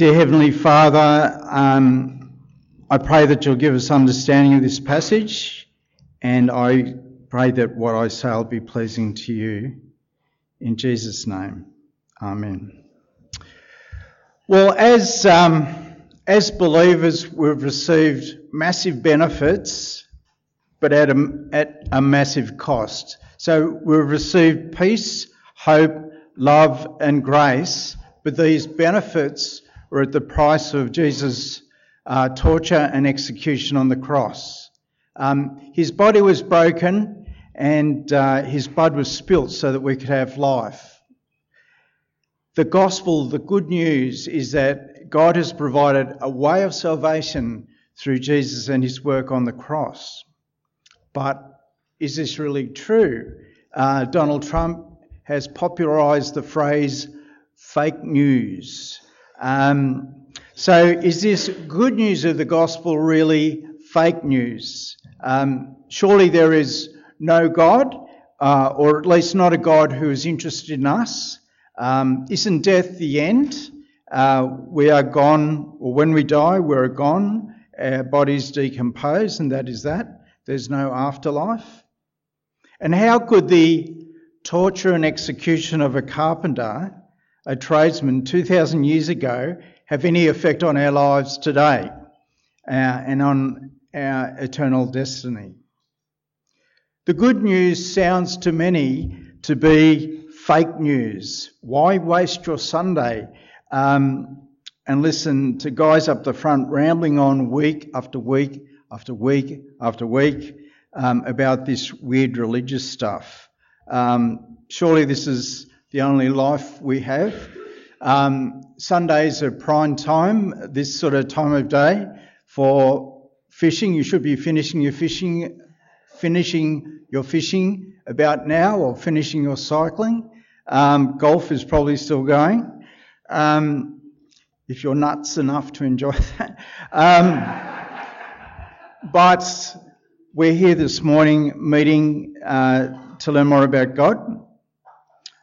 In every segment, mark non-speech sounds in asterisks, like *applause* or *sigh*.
Dear Heavenly Father, um, I pray that you'll give us understanding of this passage, and I pray that what I say will be pleasing to you. In Jesus' name, Amen. Well, as um, as believers, we've received massive benefits, but at a, at a massive cost. So we've received peace, hope, love, and grace, but these benefits were at the price of Jesus' uh, torture and execution on the cross. Um, his body was broken and uh, his blood was spilt so that we could have life. The gospel, the good news, is that God has provided a way of salvation through Jesus and his work on the cross. But is this really true? Uh, Donald Trump has popularised the phrase fake news. Um, so, is this good news of the gospel really fake news? Um, surely there is no God, uh, or at least not a God who is interested in us. Um, isn't death the end? Uh, we are gone, or when we die, we're gone. Our bodies decompose, and that is that. There's no afterlife. And how could the torture and execution of a carpenter a tradesman 2,000 years ago have any effect on our lives today uh, and on our eternal destiny. The good news sounds to many to be fake news. Why waste your Sunday um, and listen to guys up the front rambling on week after week after week after week um, about this weird religious stuff? Um, surely this is the only life we have. Um, Sundays are prime time, this sort of time of day for fishing. You should be finishing your fishing, finishing your fishing about now, or finishing your cycling. Um, golf is probably still going. Um, if you're nuts enough to enjoy *laughs* that. Um, but we're here this morning meeting uh, to learn more about God.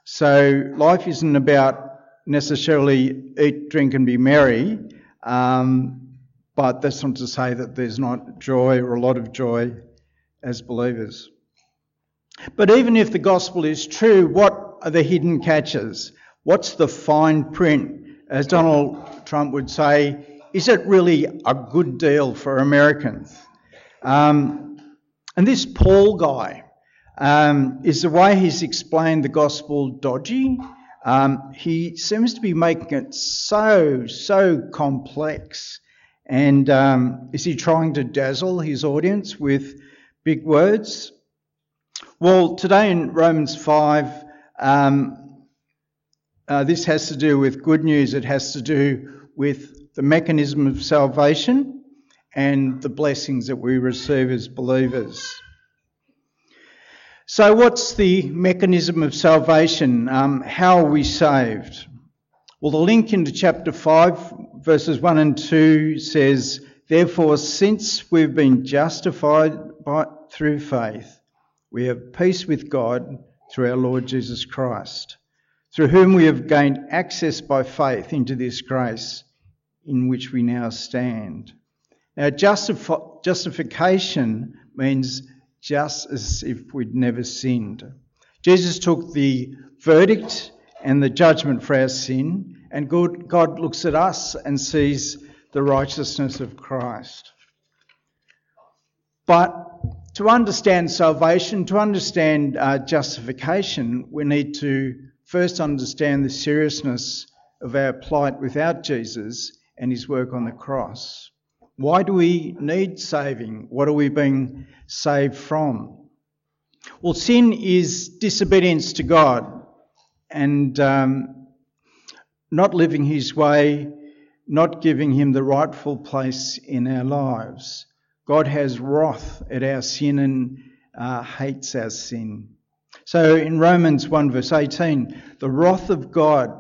So life isn't about necessarily eat, drink, and be merry, um, but that's not to say that there's not joy or a lot of joy as believers. But even if the gospel is true, what are the hidden catches? What's the fine print? As Donald Trump would say, is it really a good deal for Americans? Um, and this Paul guy, um, is the way he's explained the gospel dodgy? Um, he seems to be making it so, so complex. And um, is he trying to dazzle his audience with big words? Well, today in Romans 5, um, uh, this has to do with good news. It has to do with the mechanism of salvation and the blessings that we receive as believers. So, what's the mechanism of salvation? Um, how are we saved? Well, the link into chapter 5, verses 1 and 2 says, Therefore, since we've been justified by, through faith, we have peace with God through our Lord Jesus Christ, through whom we have gained access by faith into this grace in which we now stand. Now, justif- justification means just as if we'd never sinned. Jesus took the verdict and the judgment for our sin, and God looks at us and sees the righteousness of Christ. But to understand salvation, to understand uh, justification, we need to first understand the seriousness of our plight without Jesus and his work on the cross. Why do we need saving? What are we being saved from? Well, sin is disobedience to God and um, not living His way, not giving Him the rightful place in our lives. God has wrath at our sin and uh, hates our sin. So in Romans 1 verse 18, the wrath of God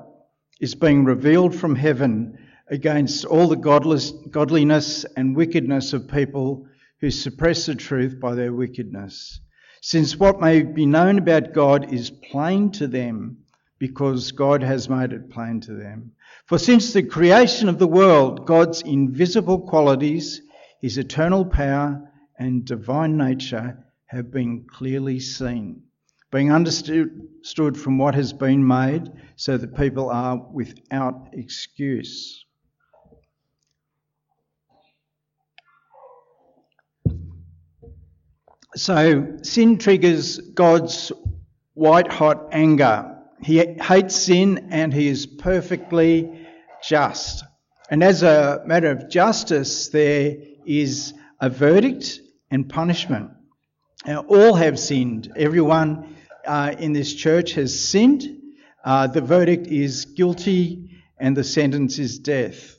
is being revealed from heaven against all the godless, godliness and wickedness of people who suppress the truth by their wickedness. Since what may be known about God is plain to them because God has made it plain to them. For since the creation of the world, God's invisible qualities, his eternal power and divine nature have been clearly seen, being understood from what has been made, so that people are without excuse. So, sin triggers God's white hot anger he hates sin and he is perfectly just. And as a matter of justice, there is a verdict and punishment. Now, all have sinned. Everyone uh, in this church has sinned. Uh, the verdict is guilty and the sentence is death.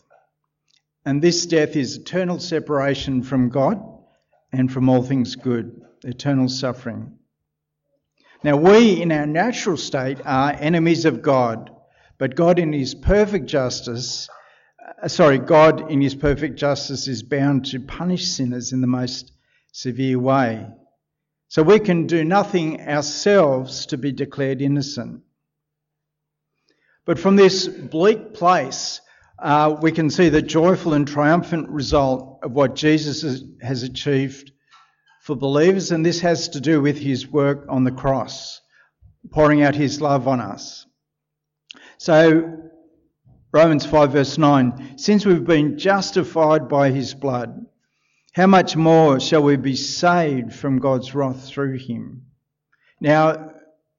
And this death is eternal separation from God and from all things good, eternal suffering. Now, we in our natural state are enemies of God, but God in His perfect justice, uh, sorry, God in His perfect justice is bound to punish sinners in the most severe way. So we can do nothing ourselves to be declared innocent. But from this bleak place, uh, we can see the joyful and triumphant result of what Jesus has achieved for believers, and this has to do with his work on the cross, pouring out his love on us. So, Romans 5, verse 9 Since we've been justified by his blood, how much more shall we be saved from God's wrath through him? Now,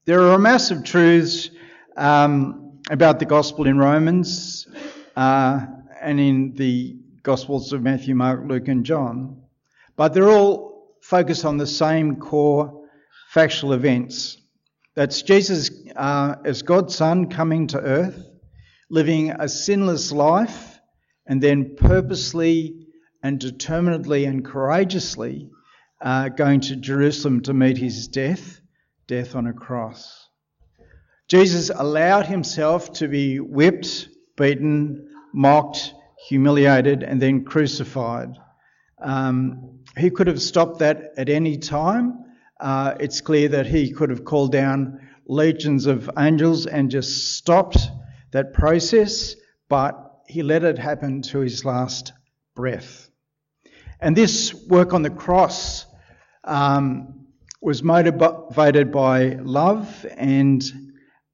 there are a mass of truths um, about the gospel in Romans uh, and in the Gospels of Matthew, Mark, Luke, and John, but they're all focus on the same core factual events. That's Jesus uh, as God's Son coming to earth, living a sinless life, and then purposely and determinedly and courageously uh, going to Jerusalem to meet his death, death on a cross. Jesus allowed himself to be whipped, beaten, mocked, humiliated, and then crucified. Um, he could have stopped that at any time. Uh, it's clear that he could have called down legions of angels and just stopped that process, but he let it happen to his last breath. And this work on the cross um, was motivated by love and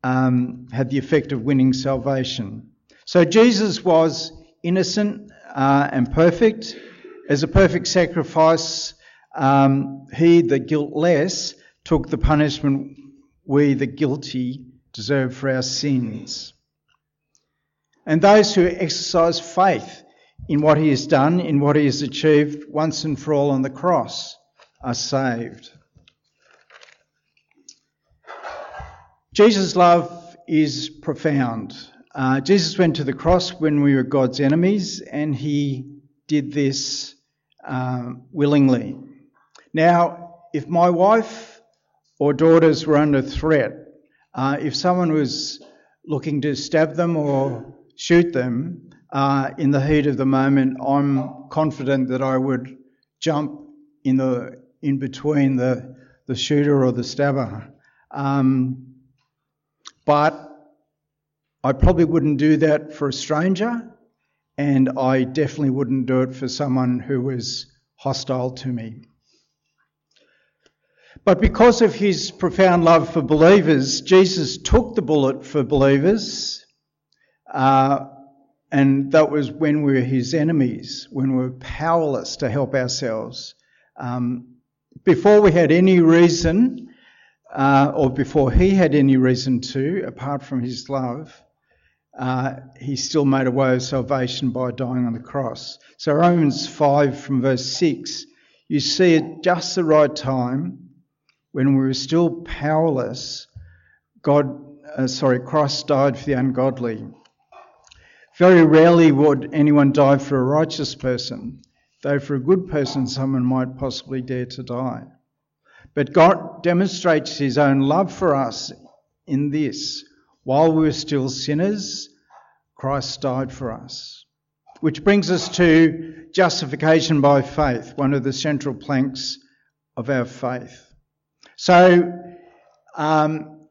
um, had the effect of winning salvation. So Jesus was innocent uh, and perfect. As a perfect sacrifice, um, he, the guiltless, took the punishment we, the guilty, deserve for our sins. And those who exercise faith in what he has done, in what he has achieved once and for all on the cross, are saved. Jesus' love is profound. Uh, Jesus went to the cross when we were God's enemies, and he did this uh, willingly. Now, if my wife or daughters were under threat, uh, if someone was looking to stab them or shoot them uh, in the heat of the moment, I'm confident that I would jump in the in between the the shooter or the stabber. Um, but I probably wouldn't do that for a stranger and I definitely wouldn't do it for someone who was hostile to me. But because of his profound love for believers, Jesus took the bullet for believers, uh, and that was when we were his enemies, when we were powerless to help ourselves. Um, before we had any reason, uh, or before he had any reason to, apart from his love, uh, he still made a way of salvation by dying on the cross. So, Romans 5 from verse 6, you see at just the right time, when we were still powerless, God, uh, sorry, Christ died for the ungodly. Very rarely would anyone die for a righteous person, though for a good person, someone might possibly dare to die. But God demonstrates his own love for us in this while we were still sinners, Christ died for us. Which brings us to justification by faith, one of the central planks of our faith. So, um,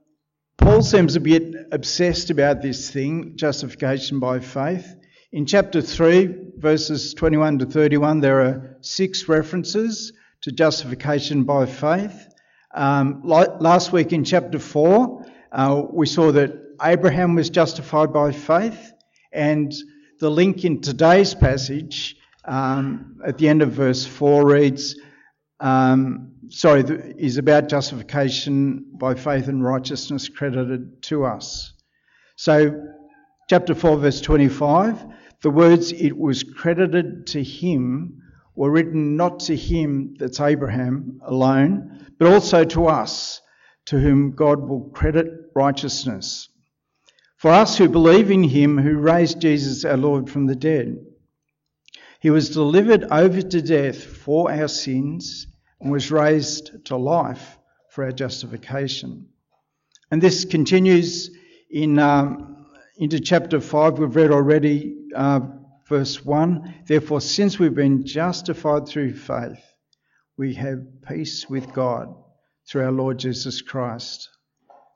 Paul seems a bit obsessed about this thing, justification by faith. In chapter 3, verses 21 to 31, there are six references to justification by faith. Um, last week in chapter 4, uh, we saw that Abraham was justified by faith, and the link in today's passage um, at the end of verse 4 reads, um, sorry, is about justification by faith and righteousness credited to us. So, chapter 4, verse 25, the words, it was credited to him, were written not to him, that's Abraham alone, but also to us, to whom God will credit righteousness. For us who believe in him who raised Jesus our Lord from the dead, he was delivered over to death for our sins and was raised to life for our justification. And this continues in um, into chapter 5. We've read already uh, verse 1. Therefore, since we've been justified through faith, we have peace with God through our Lord Jesus Christ,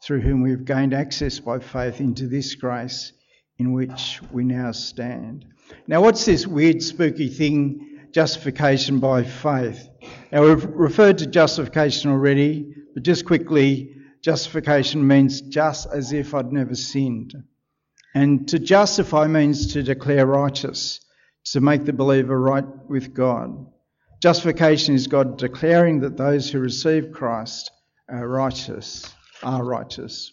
through whom we have gained access by faith into this grace in which we now stand. Now, what's this weird, spooky thing, justification by faith? Now, we've referred to justification already, but just quickly, justification means just as if I'd never sinned. And to justify means to declare righteous, to make the believer right with God. Justification is God declaring that those who receive Christ are righteous, are righteous.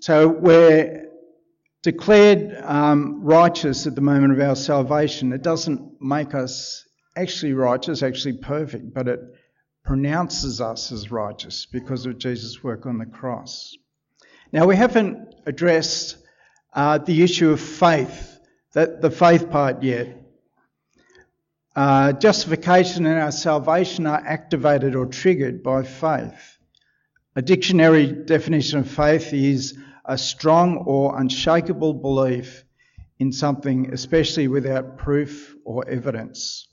So we're declared um, righteous at the moment of our salvation. It doesn't make us actually righteous, actually perfect, but it pronounces us as righteous because of Jesus' work on the cross. Now, we haven't addressed uh, the issue of faith, that, the faith part yet. Uh, justification and our salvation are activated or triggered by faith. A dictionary definition of faith is a strong or unshakable belief in something, especially without proof or evidence.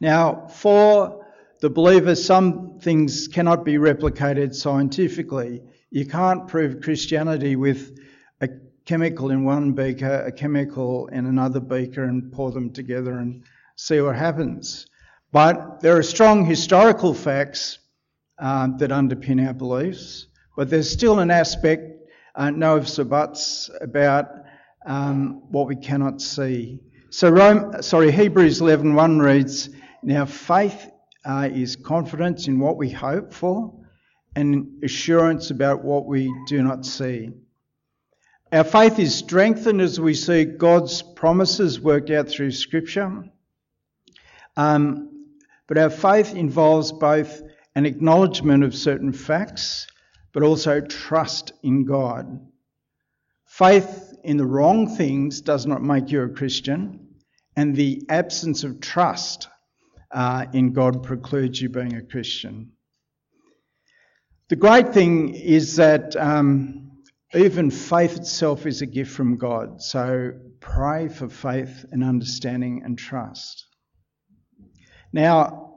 Now, for the believer, some things cannot be replicated scientifically. You can't prove Christianity with a chemical in one beaker, a chemical in another beaker, and pour them together and see what happens. But there are strong historical facts uh, that underpin our beliefs, but there's still an aspect uh, no ifs or buts about um, what we cannot see. So, Rome, sorry, Hebrews 11:1 reads, "Now faith uh, is confidence in what we hope for, and assurance about what we do not see." Our faith is strengthened as we see God's promises worked out through Scripture. Um, but our faith involves both an acknowledgement of certain facts but also trust in God. Faith in the wrong things does not make you a Christian, and the absence of trust uh, in God precludes you being a Christian. The great thing is that um, even faith itself is a gift from God. So pray for faith and understanding and trust. Now,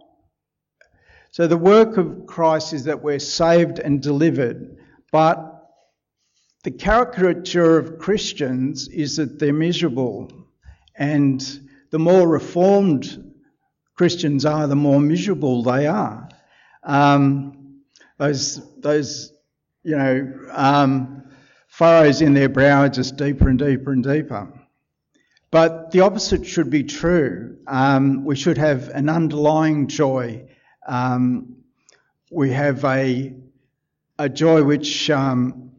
so the work of Christ is that we're saved and delivered, but the caricature of Christians is that they're miserable. And the more reformed Christians are, the more miserable they are. Um, those, those, you know, um, furrows in their brow are just deeper and deeper and deeper. But the opposite should be true. Um, we should have an underlying joy um, we have a, a joy which um,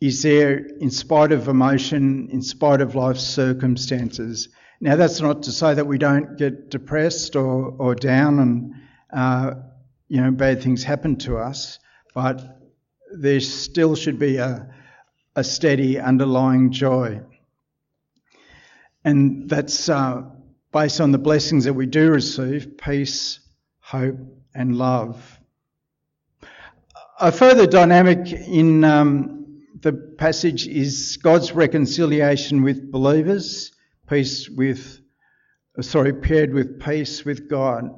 is there in spite of emotion, in spite of life's circumstances. Now, that's not to say that we don't get depressed or, or down and, uh, you know, bad things happen to us, but there still should be a, a steady underlying joy. And that's uh, based on the blessings that we do receive peace, hope, and love. A further dynamic in um, the passage is God's reconciliation with believers, peace with, sorry, paired with peace with God.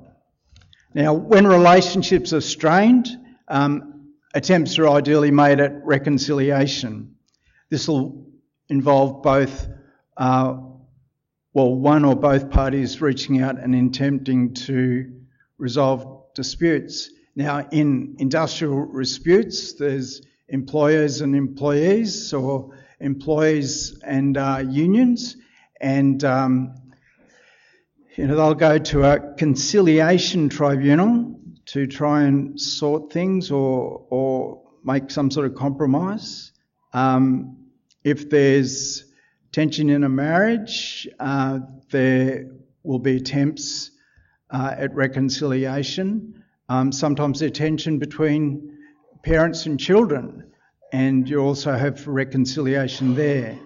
Now, when relationships are strained, um, attempts are ideally made at reconciliation. This will involve both, uh, well, one or both parties reaching out and attempting to resolve disputes. Now, in industrial disputes, there's employers and employees, or employees and uh, unions, and um, you know they'll go to a conciliation tribunal to try and sort things or or make some sort of compromise. Um, if there's tension in a marriage, uh, there will be attempts uh, at reconciliation. Um, sometimes there's tension between parents and children, and you also have reconciliation there.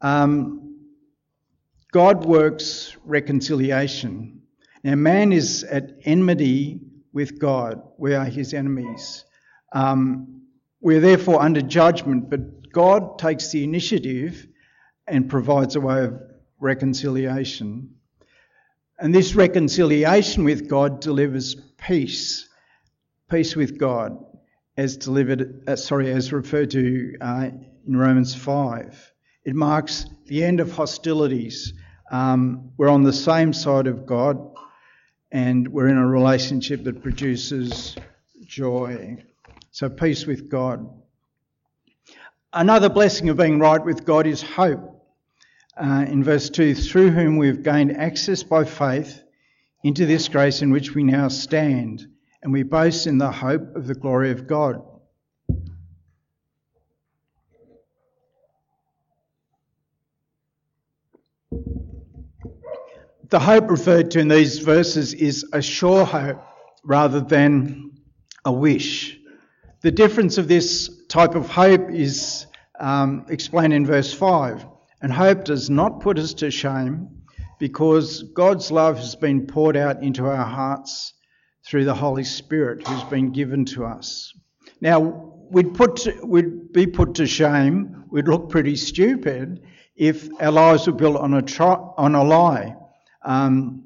Um, God works reconciliation. Now, man is at enmity with God. We are his enemies. Um, we're therefore under judgment, but God takes the initiative and provides a way of reconciliation. And this reconciliation with God delivers peace, peace with God, as delivered, uh, sorry, as referred to uh, in Romans 5. It marks the end of hostilities. Um, we're on the same side of God and we're in a relationship that produces joy. So, peace with God. Another blessing of being right with God is hope. Uh, in verse 2, through whom we've gained access by faith into this grace in which we now stand, and we boast in the hope of the glory of God. The hope referred to in these verses is a sure hope rather than a wish. The difference of this type of hope is um, explained in verse 5. And hope does not put us to shame because God's love has been poured out into our hearts through the Holy Spirit who's been given to us. Now, we'd, put to, we'd be put to shame, we'd look pretty stupid if our lives were built on a, on a lie. Um,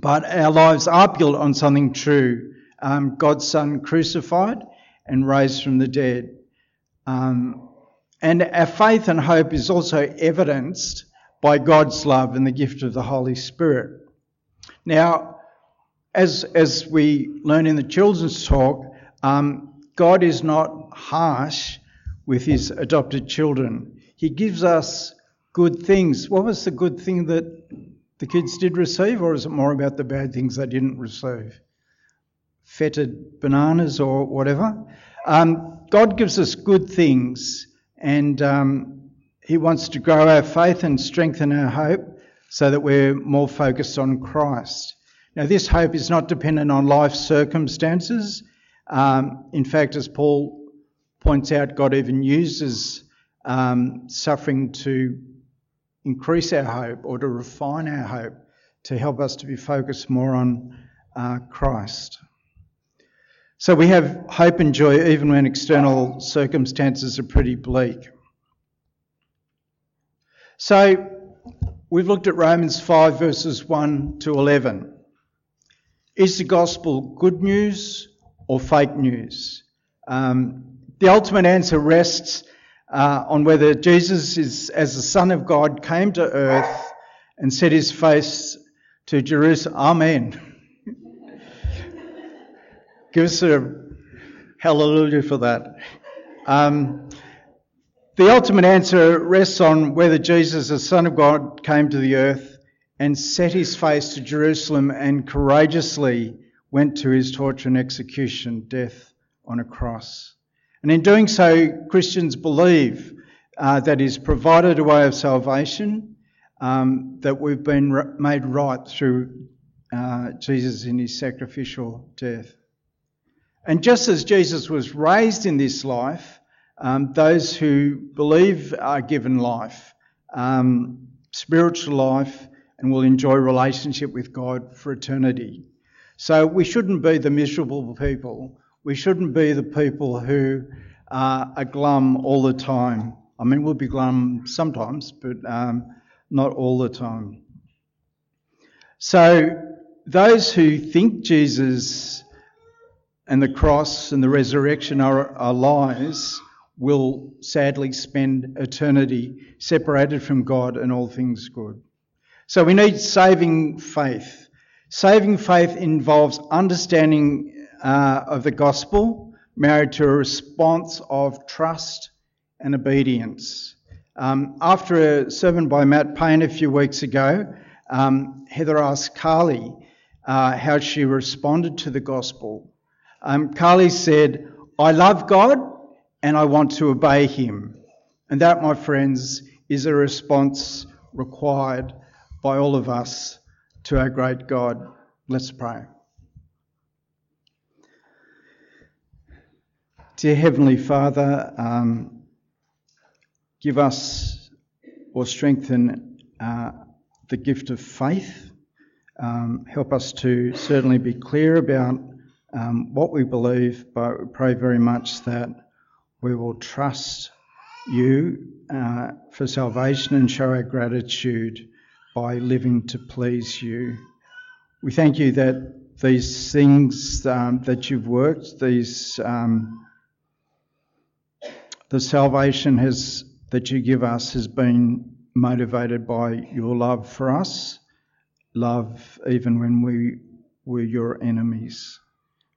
but our lives are built on something true. Um, God's Son crucified and raised from the dead. Um, and our faith and hope is also evidenced by God's love and the gift of the Holy Spirit. Now, as, as we learn in the children's talk, um, God is not harsh with his adopted children. He gives us good things. What was the good thing that the kids did receive, or is it more about the bad things they didn't receive? Fetid bananas or whatever. Um, God gives us good things and um, He wants to grow our faith and strengthen our hope so that we're more focused on Christ. Now, this hope is not dependent on life circumstances. Um, in fact, as Paul points out, God even uses um, suffering to increase our hope or to refine our hope to help us to be focused more on uh, Christ. So we have hope and joy even when external circumstances are pretty bleak. So we've looked at Romans 5, verses 1 to 11. Is the gospel good news or fake news? Um, the ultimate answer rests uh, on whether Jesus, is, as the Son of God, came to earth and set his face to Jerusalem. Amen. Give us a hallelujah for that. Um, the ultimate answer rests on whether Jesus, the Son of God, came to the earth and set his face to Jerusalem and courageously went to his torture and execution, death on a cross. And in doing so, Christians believe uh, that he's provided a way of salvation, um, that we've been made right through uh, Jesus in his sacrificial death. And just as Jesus was raised in this life, um, those who believe are given life, um, spiritual life, and will enjoy relationship with God for eternity. So we shouldn't be the miserable people. We shouldn't be the people who are glum all the time. I mean, we'll be glum sometimes, but um, not all the time. So those who think Jesus and the cross and the resurrection are our lives, will sadly spend eternity separated from God and all things good. So we need saving faith. Saving faith involves understanding uh, of the gospel married to a response of trust and obedience. Um, after a sermon by Matt Payne a few weeks ago, um, Heather asked Carly uh, how she responded to the gospel. Um, Carly said, I love God and I want to obey him. And that, my friends, is a response required by all of us to our great God. Let's pray. Dear Heavenly Father, um, give us or strengthen uh, the gift of faith. Um, help us to certainly be clear about um, what we believe, but we pray very much that we will trust you uh, for salvation and show our gratitude by living to please you. We thank you that these things um, that you've worked, these um, the salvation has that you give us has been motivated by your love for us, love even when we were your enemies.